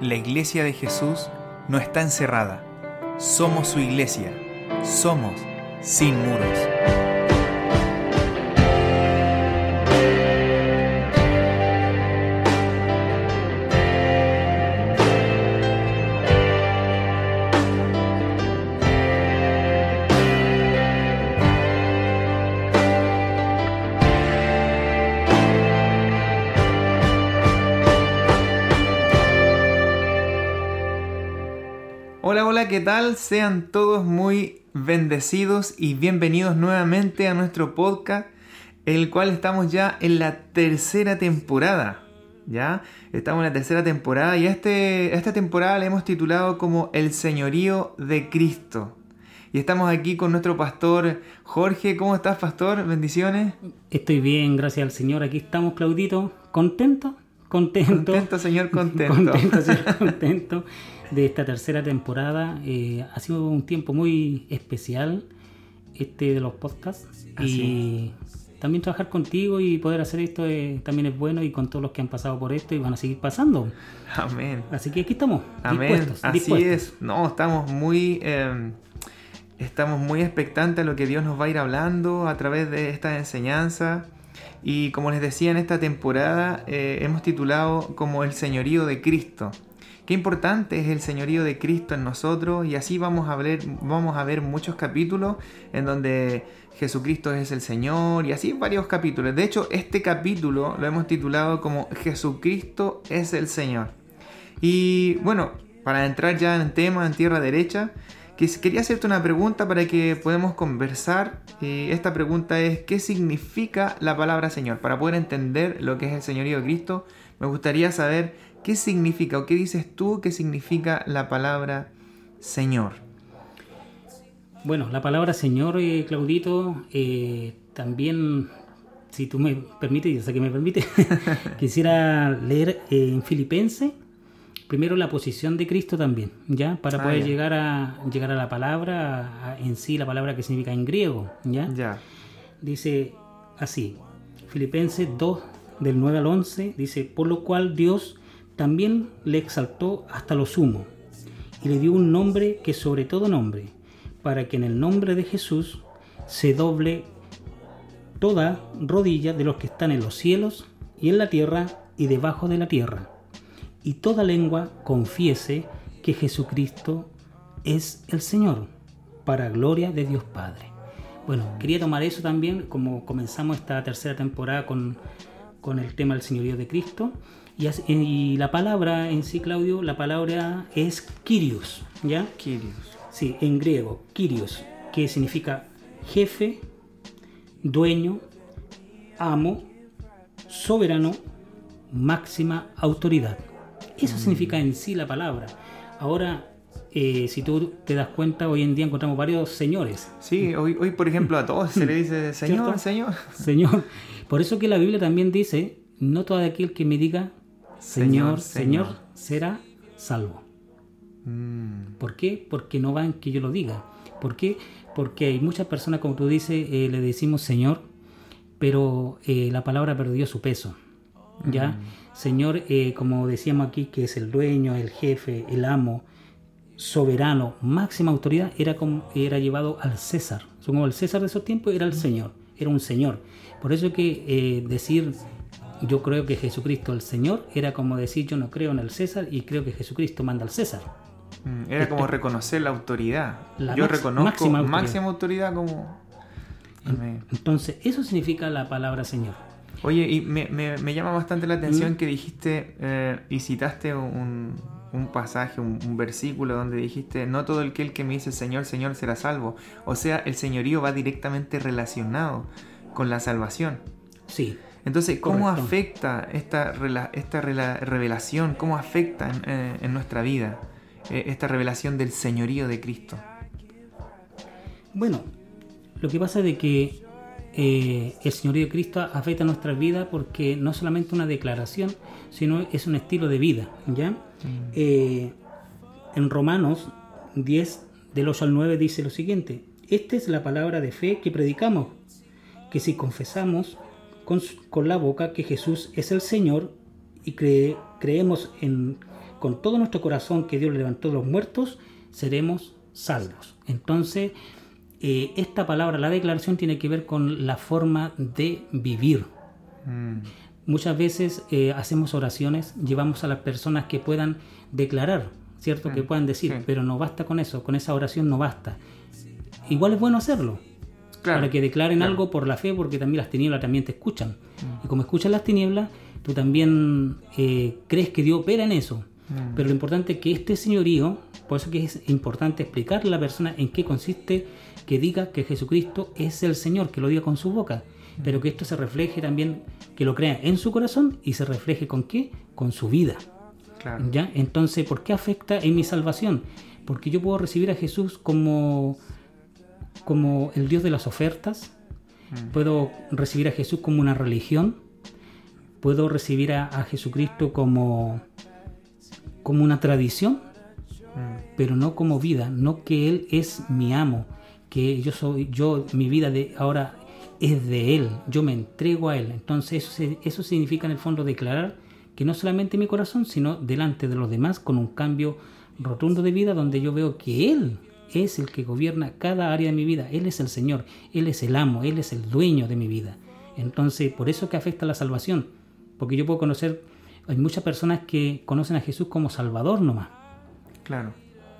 La iglesia de Jesús no está encerrada. Somos su iglesia. Somos sin muros. Hola, hola, ¿qué tal? Sean todos muy bendecidos y bienvenidos nuevamente a nuestro podcast, el cual estamos ya en la tercera temporada. ¿Ya? Estamos en la tercera temporada y este, esta temporada le hemos titulado como El Señorío de Cristo. Y estamos aquí con nuestro pastor Jorge. ¿Cómo estás, pastor? Bendiciones. Estoy bien, gracias al Señor. Aquí estamos, Claudito. ¿Contento? Contento. Contento, señor, contento. Contento, señor, contento de esta tercera temporada. Eh, ha sido un tiempo muy especial este de los podcasts. Y también trabajar contigo y poder hacer esto eh, también es bueno y con todos los que han pasado por esto y van a seguir pasando. Amén. Así que aquí estamos. Amén. Dispuestos, Así dispuestos. es. No, estamos muy, eh, estamos muy expectantes a lo que Dios nos va a ir hablando a través de esta enseñanza. Y como les decía en esta temporada, eh, hemos titulado como el señorío de Cristo. Qué importante es el señorío de Cristo en nosotros y así vamos a ver, vamos a ver muchos capítulos en donde Jesucristo es el Señor y así varios capítulos. De hecho, este capítulo lo hemos titulado como Jesucristo es el Señor. Y bueno, para entrar ya en tema, en tierra derecha, quería hacerte una pregunta para que podamos conversar. Y esta pregunta es, ¿qué significa la palabra Señor? Para poder entender lo que es el señorío de Cristo, me gustaría saber qué significa o qué dices tú que significa la palabra Señor. Bueno, la palabra Señor, eh, Claudito, eh, también, si tú me permites, yo sé que me permite, quisiera leer eh, en Filipense primero la posición de Cristo también, ¿ya? Para Ah, poder ya. llegar a llegar a la palabra, a- en sí, la palabra que significa en griego, ¿ya? Ya. Dice así, Filipenses 2, del 9 al 11, dice, por lo cual Dios también le exaltó hasta lo sumo y le dio un nombre que sobre todo nombre, para que en el nombre de Jesús se doble toda rodilla de los que están en los cielos y en la tierra y debajo de la tierra, y toda lengua confiese que Jesucristo es el Señor, para gloria de Dios Padre. Bueno, quería tomar eso también, como comenzamos esta tercera temporada con, con el tema del señorío de Cristo. Y, la palabra en sí, Claudio, la palabra es Kyrios, ¿ya? Kyrios. Sí, en griego, Kyrios, que significa jefe, dueño, amo, soberano, máxima autoridad. Eso significa en sí la palabra. Ahora, eh, si tú te das cuenta, hoy en día encontramos varios señores. Sí, hoy, hoy por ejemplo a todos se le dice Señor, ¿Cierto? Señor. Señor. Por eso que la Biblia también dice, no todo aquel que me diga, Señor, Señor, Señor. Señor, será salvo. Mm, ¿Por qué? Porque no van que yo lo diga. ¿Por qué? Porque hay muchas personas, como tú dices, eh, le decimos Señor, pero eh, la palabra perdió su peso. ¿Ya? Señor, eh, como decíamos aquí, que es el dueño, el jefe, el amo, soberano, máxima autoridad, era, como, era llevado al César. Como el César de esos tiempos era el Señor, era un Señor. Por eso que decir yo creo que Jesucristo el Señor era como decir yo no creo en el César y creo que Jesucristo manda al César. mm, Era como reconocer la autoridad. La Yo reconozco máxima autoridad. máxima autoridad como... Entonces, eso significa la palabra Señor. Oye, y me, me- me llama bastante la atención que dijiste eh, y citaste un, un pasaje, un, un versículo donde dijiste, no todo el que, el que me dice Señor, Señor será salvo. O sea, el señorío va directamente relacionado con la salvación. Sí. Entonces, ¿cómo Correcto. afecta esta, esta revelación? ¿Cómo afecta en, eh, en nuestra vida eh, esta revelación del señorío de Cristo? Bueno, lo que pasa es de que eh, el Señorío de Cristo afecta nuestra vida porque no solamente una declaración, sino es un estilo de vida, ¿ya? Eh, en Romanos 10, del 8 al 9, dice lo siguiente, esta es la palabra de fe que predicamos, que si confesamos con, la boca que Jesús es el Señor y cree- creemos en con todo nuestro corazón que Dios levantó de los muertos, seremos salvos. Entonces, eh, esta palabra, la declaración, tiene que ver con la forma de vivir. Mm. Muchas veces eh, hacemos oraciones, llevamos a las personas que puedan declarar, ¿cierto? Que puedan decir, pero no basta con eso, con esa oración no basta. Igual es bueno hacerlo, para que declaren algo por la fe, porque también las tinieblas también te escuchan. Mm. Y como escuchan las tinieblas, tú también eh, crees que Dios opera en eso. Mm. Pero lo importante es que este señorío, por eso que es importante explicarle a la persona en qué consiste que diga que Jesucristo es el Señor, que lo diga con su boca, mm. pero que esto se refleje también, que lo crea en su corazón y se refleje con qué? Con su vida. ¿Ya? Entonces, ¿por qué afecta en mi salvación? Porque yo puedo recibir a Jesús como, como el Dios de las ofertas, mm. puedo recibir a Jesús como una religión, puedo recibir a, a Jesucristo como, como una tradición, mm. pero no como vida, no que Él es mi amo, que yo soy, yo, mi vida de ahora es de Él, yo me entrego a Él. Entonces eso, eso significa en el fondo declarar que no solamente en mi corazón, sino delante de los demás con un cambio rotundo de vida donde yo veo que Él es el que gobierna cada área de mi vida, Él es el Señor, Él es el amo, Él es el dueño de mi vida. Entonces, por eso que afecta la salvación, porque yo puedo conocer, hay muchas personas que conocen a Jesús como Salvador nomás. Claro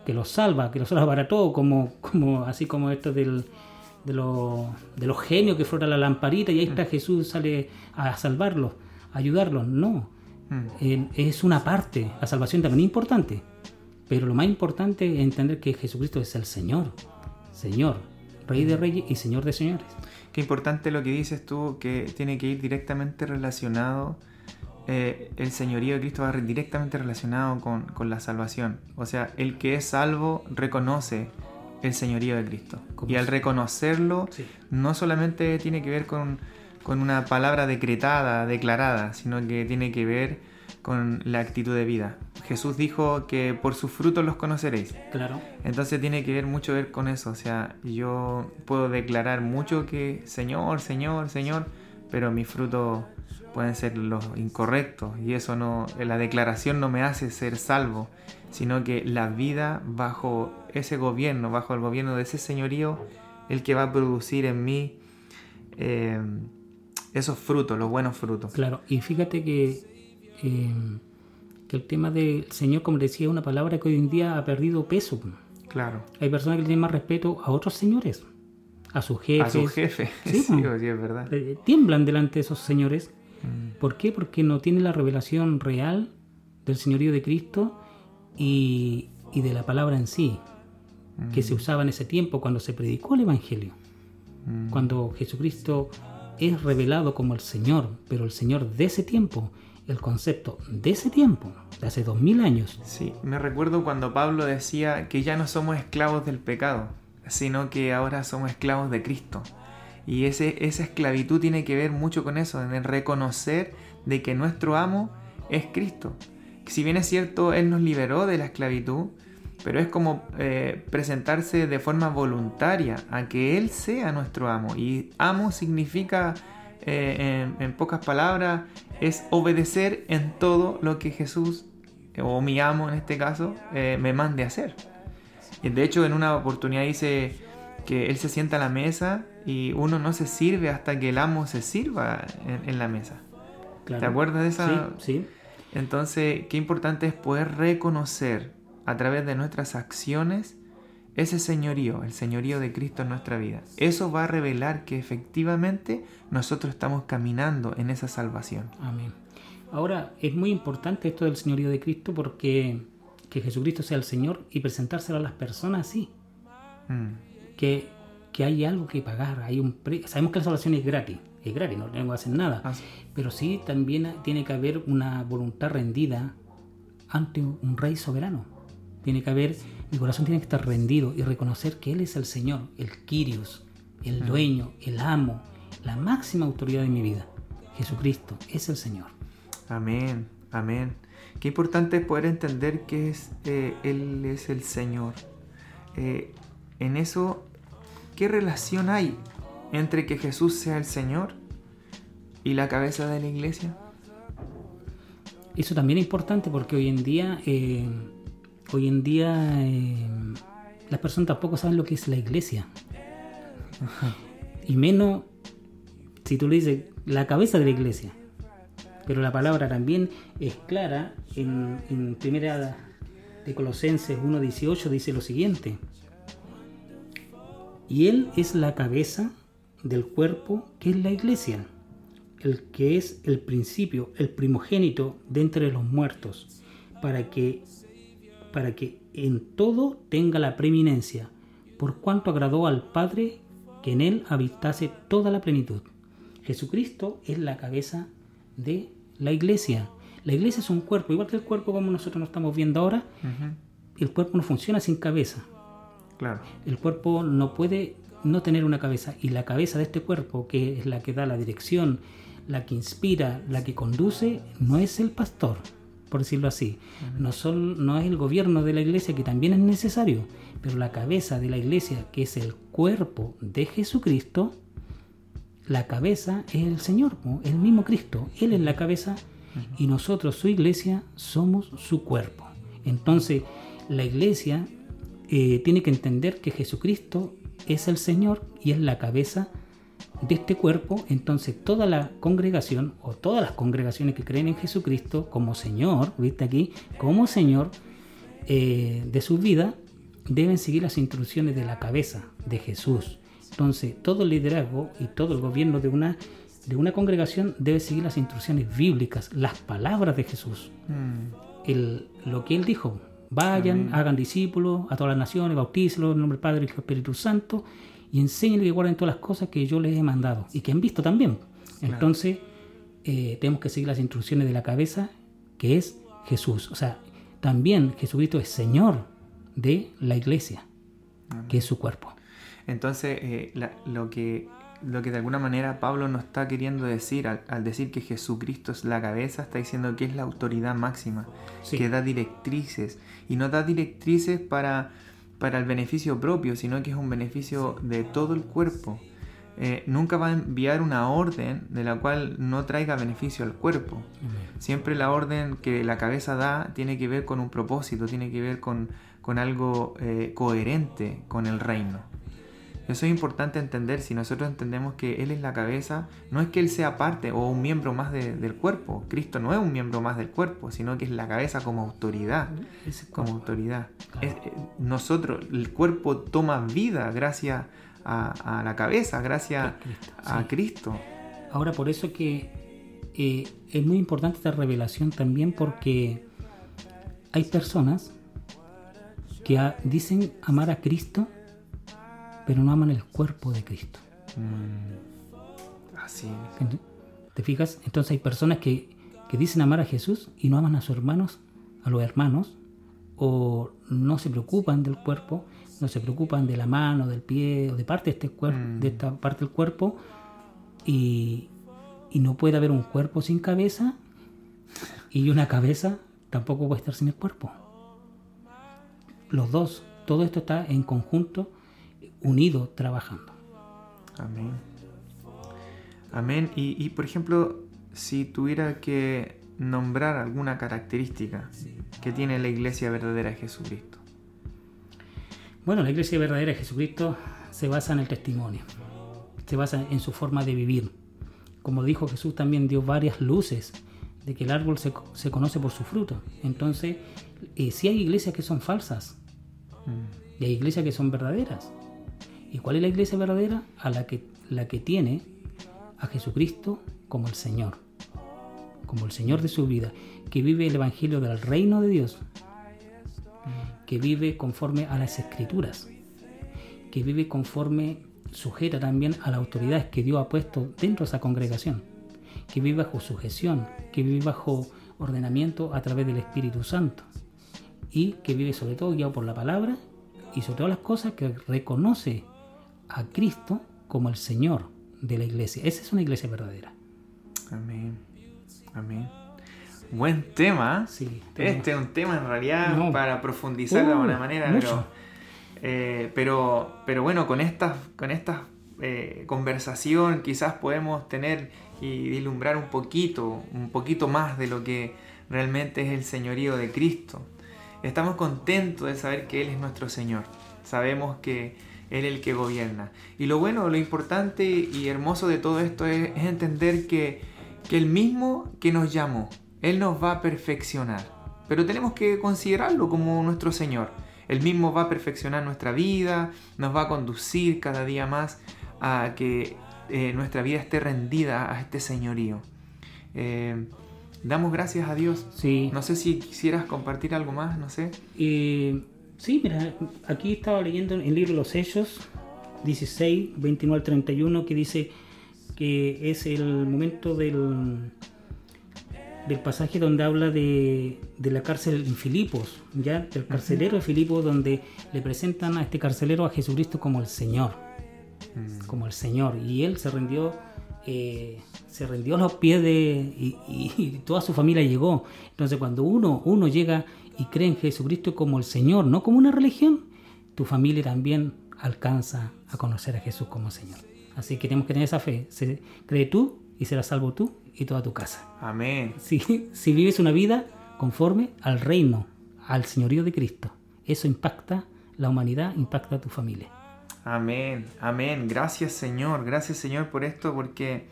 que los salva, que los salva para todo, como, como así como esto del, de, de los genios que flota la lamparita y ahí está mm. Jesús sale a salvarlos, a ayudarlos. No, mm. es una parte, la salvación también es importante, pero lo más importante es entender que Jesucristo es el Señor, Señor, Rey de. Reyes y Señor de Señores. Qué importante lo que dices tú, que tiene que ir directamente relacionado eh, el señorío de Cristo va directamente relacionado con, la salvación. O sea, el que es salvo reconoce el señorío de Cristo. Y al reconocerlo, no solamente tiene que ver con, una palabra decretada, declarada, sino que tiene que ver con la actitud de vida. Jesús dijo que por sus frutos los conoceréis. Claro. Entonces tiene que ver mucho ver con eso. O sea, yo puedo declarar mucho que Señor, Señor, Señor, pero mi fruto pueden ser los incorrectos y eso no, la declaración no me hace ser salvo, sino que la vida bajo ese gobierno, bajo el gobierno de ese señorío, el que va a producir en mí eh, esos frutos, los buenos frutos. Claro, y fíjate que, eh, que el tema del Señor, como decía, es una palabra que hoy en día ha perdido peso. Claro. Hay personas que tienen más respeto a otros señores, a sus jefes. A sus jefes, sí, sí, es verdad. Eh, tiemblan delante de esos señores ¿Por qué? Porque no tiene la revelación real del señorío de Cristo y, de la palabra en sí, que se usaba en ese tiempo cuando se predicó el Evangelio. Cuando Jesucristo es revelado como el Señor, pero el Señor de ese tiempo, el concepto de ese tiempo, de hace dos mil años. Sí, me recuerdo cuando Pablo decía que ya no somos esclavos del pecado, sino que ahora somos esclavos de Cristo. Y ese, esa esclavitud tiene que ver mucho con eso, en el reconocer de que nuestro amo es Cristo. Si bien es cierto, Él nos liberó de la esclavitud, pero es como eh, presentarse de forma voluntaria a que Él sea nuestro amo. Y amo significa, eh, en, pocas palabras, es obedecer en todo lo que Jesús, o mi amo en este caso, eh, me mande a hacer. Y de hecho, en una oportunidad dice que Él se sienta a la mesa y uno no se sirve hasta que el amo se sirva en, la mesa. ¿Te acuerdas de esa? Sí, sí. Entonces, qué importante es poder reconocer a través de nuestras acciones ese señorío, el señorío de Cristo en nuestra vida. Eso va a revelar que efectivamente nosotros estamos caminando en esa salvación. Amén. Ahora, es muy importante esto del señorío de Cristo porque que Jesucristo sea el Señor y presentárselo a las personas así. Mm. Que que hay algo que pagar, hay un sabemos que la salvación es gratis, es gratis, no tengo que hacer nada, ah, pero sí también tiene que haber una voluntad rendida ante un rey soberano. Tiene que haber, mi corazón tiene que estar rendido y reconocer que Él es el Señor, el Kyrios, el dueño, el amo, la máxima autoridad de mi vida. Jesucristo es el Señor. Amén, amén. Qué importante es poder entender que es, eh, Él es el Señor. Eh, en eso ¿Qué relación hay entre que Jesús sea el Señor y la cabeza de la iglesia? Eso también es importante porque hoy en día, eh, hoy en día eh, las personas tampoco saben lo que es la iglesia. Y menos si tú le dices la cabeza de la iglesia. Pero la palabra también es clara en, en primera de Colosenses 1.18 dice lo siguiente. Y Él es la cabeza del cuerpo que es la iglesia, el que es el principio, el primogénito de entre los muertos, para que, para que en todo tenga la preeminencia, por cuanto agradó al Padre que en Él habitase toda la plenitud. Jesucristo es la cabeza de la iglesia. La iglesia es un cuerpo, igual que el cuerpo como nosotros lo estamos viendo ahora, el cuerpo no funciona sin cabeza. Claro. El cuerpo no puede no tener una cabeza y la cabeza de este cuerpo, que es la que da la dirección, la que inspira, la que conduce, no es el pastor, por decirlo así. no, son, no es el gobierno de la iglesia, que también es necesario, pero la cabeza de la iglesia, que es el cuerpo de Jesucristo, la cabeza es el Señor, el mismo Cristo. Él es la cabeza y nosotros, su iglesia, somos su cuerpo. Entonces, la iglesia eh, tiene que entender que Jesucristo es el Señor y es la cabeza de este cuerpo, entonces toda la congregación o todas las congregaciones que creen en Jesucristo como Señor, viste aquí, como Señor eh, de su vida, deben seguir las instrucciones de la cabeza de Jesús. Entonces todo el liderazgo y todo el gobierno de una, de una congregación debe seguir las instrucciones bíblicas, las palabras de Jesús. Mm. El, lo que él dijo, Vayan, hagan discípulos a todas las naciones, bautícelos en el nombre del Padre y del Espíritu Santo y enseñen que guarden todas las cosas que yo les he mandado y que han visto también. Entonces, eh, tenemos que seguir las instrucciones de la cabeza, que es Jesús. O sea, también Jesucristo es Señor de la iglesia, que es su cuerpo. Entonces, eh, lo que lo que de alguna manera Pablo nos está queriendo decir al, decir que Jesucristo es la cabeza, está diciendo que es la autoridad máxima, que da directrices, y no da directrices para, para el beneficio propio, sino que es un beneficio de todo el cuerpo. Eh, nunca va a enviar una orden de la cual no traiga beneficio al cuerpo. Siempre la orden que la cabeza da tiene que ver con un propósito, tiene que ver con, con algo eh, coherente con el reino. Eso es importante entender. Si nosotros entendemos que Él es la cabeza, no es que Él sea parte o un miembro más del cuerpo. Cristo no es un miembro más del cuerpo, sino que es la cabeza como autoridad. como autoridad. Eh, nosotros, el cuerpo toma vida gracias a, la cabeza, gracias a Cristo. Ahora, por eso que eh, es muy importante esta revelación también porque hay personas que dicen amar a Cristo pero no aman el cuerpo de Cristo. Mm, así. ¿Te fijas? Entonces hay personas que, dicen amar a Jesús y no aman a sus hermanos, a los hermanos, o no se preocupan del cuerpo, no se preocupan de la mano, del pie, o de parte de, este cuerpo, de mm. esta parte del cuerpo, y, y no puede haber un cuerpo sin cabeza, y una cabeza tampoco puede estar sin el cuerpo. Los dos, todo esto está en conjunto unido trabajando. Amén. Amén. Y, por ejemplo, si tuviera que nombrar alguna característica que tiene la iglesia verdadera de Jesucristo. Bueno, la iglesia verdadera de Jesucristo se basa en el testimonio, se basa en su forma de vivir. Como dijo Jesús, también dio varias luces de que el árbol se, conoce por su fruto. Entonces, eh, si hay iglesias que son falsas mm. y hay iglesias que son verdaderas. ¿Y cuál es la iglesia verdadera? A la que, la que tiene a Jesucristo como el Señor, como el Señor de su vida, que vive el Evangelio del reino de Dios, que vive conforme a las escrituras, que vive conforme sujeta también a las autoridades que Dios ha puesto dentro de esa congregación, que vive bajo sujeción, que vive bajo ordenamiento a través del Espíritu Santo y que vive sobre todo guiado por la palabra y sobre todas las cosas que reconoce a Cristo como el Señor de la iglesia. Esa es una iglesia verdadera. Amén. Amén. Buen tema. Sí, este es un tema en realidad para profundizar de alguna uh, manera, pero, eh, pero, pero, bueno, con estas, con estas eh, conversación quizás podemos tener y vislumbrar un poquito, un poquito más de lo que realmente es el señorío de Cristo. Estamos contentos de saber que Él es nuestro Señor. Sabemos que Él es el que gobierna. Y lo bueno, lo importante y hermoso de todo esto es, entender que, que el mismo que nos llamó, Él nos va a perfeccionar. Pero tenemos que considerarlo como nuestro Señor. Él mismo va a perfeccionar nuestra vida, nos va a conducir cada día más a que eh, nuestra vida esté rendida a este señorío. Eh, damos gracias a Dios. Sí. No sé si quisieras compartir algo más, no sé. Eh, sí, mira, aquí estaba leyendo en el libro Los Hechos 16, 29 al 31, que dice que es el momento del del pasaje donde habla de, la cárcel en Filipos, ya del carcelero de Filipos, donde le presentan a este carcelero a Jesucristo como el Señor, mm. como el Señor, y él se rindió, eh, se rindió a los pies de y, toda su familia llegó. Entonces, cuando uno uno llega y cree en Jesucristo como el Señor, no como una religión, tu familia también alcanza a conocer a Jesús como Señor. Así que tenemos que tener esa fe. Se, cree tú y serás salvo tú y toda tu casa. Amén. Si, si vives una vida conforme al reino, al señorío de Cristo, eso impacta la humanidad, impacta a tu familia. Amén, amén. Gracias Señor, gracias Señor por esto, porque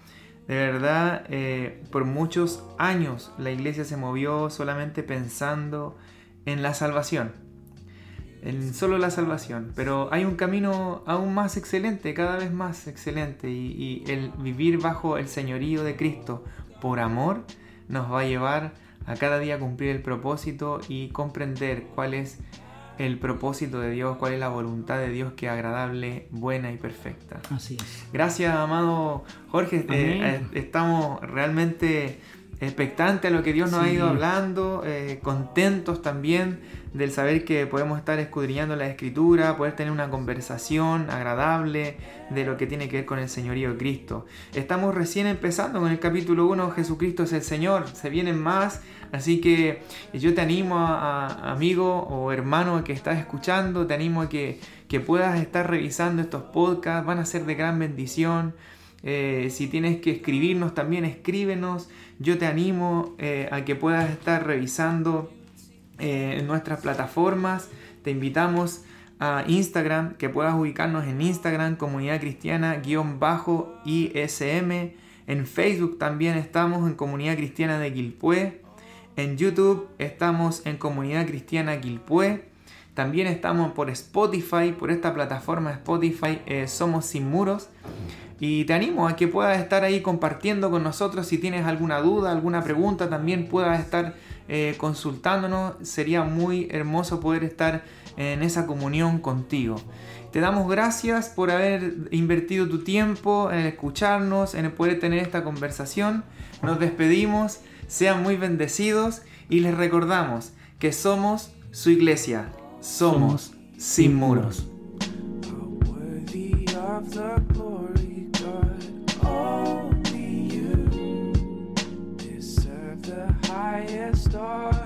de verdad eh, por muchos años la iglesia se movió solamente pensando en la salvación en solo la salvación, pero hay un camino aún más excelente, cada vez más excelente, y, el vivir bajo el señorío de Cristo por amor nos va a llevar a cada día cumplir el propósito y comprender cuál es el propósito de Dios, cuál es la voluntad de Dios que es agradable, buena y perfecta. Así es. Gracias, amado Jorge. Eh, eh, estamos realmente expectantes a lo que Dios nos ha ido hablando, eh, contentos también del saber que podemos estar escudriñando la escritura, poder tener una conversación agradable de lo que tiene que ver con el señorío de Cristo. Estamos recién empezando con el capítulo 1, Jesucristo es el Señor, se vienen más, así que yo te animo a, amigo o hermano que estás escuchando, te animo a que, que puedas estar revisando estos podcasts, van a ser de gran bendición. Eh, si tienes que escribirnos también, escríbenos. Yo te animo eh, a que puedas estar revisando eh, nuestras plataformas. Te invitamos a Instagram, que puedas ubicarnos en Instagram, comunidad cristiana-ism. En Facebook también estamos en comunidad cristiana de Quilpué. En YouTube estamos en comunidad cristiana Quilpué. También estamos por Spotify, por esta plataforma Spotify, eh, Somos Sin Muros. Y te animo a que puedas estar ahí compartiendo con nosotros si tienes alguna duda, alguna pregunta, también puedas estar eh, consultándonos. Sería muy hermoso poder estar en esa comunión contigo. Te damos gracias por haber invertido tu tiempo en escucharnos, en poder tener esta conversación. Nos despedimos, sean muy bendecidos y les recordamos que somos su iglesia, somos, sin muros. highest star.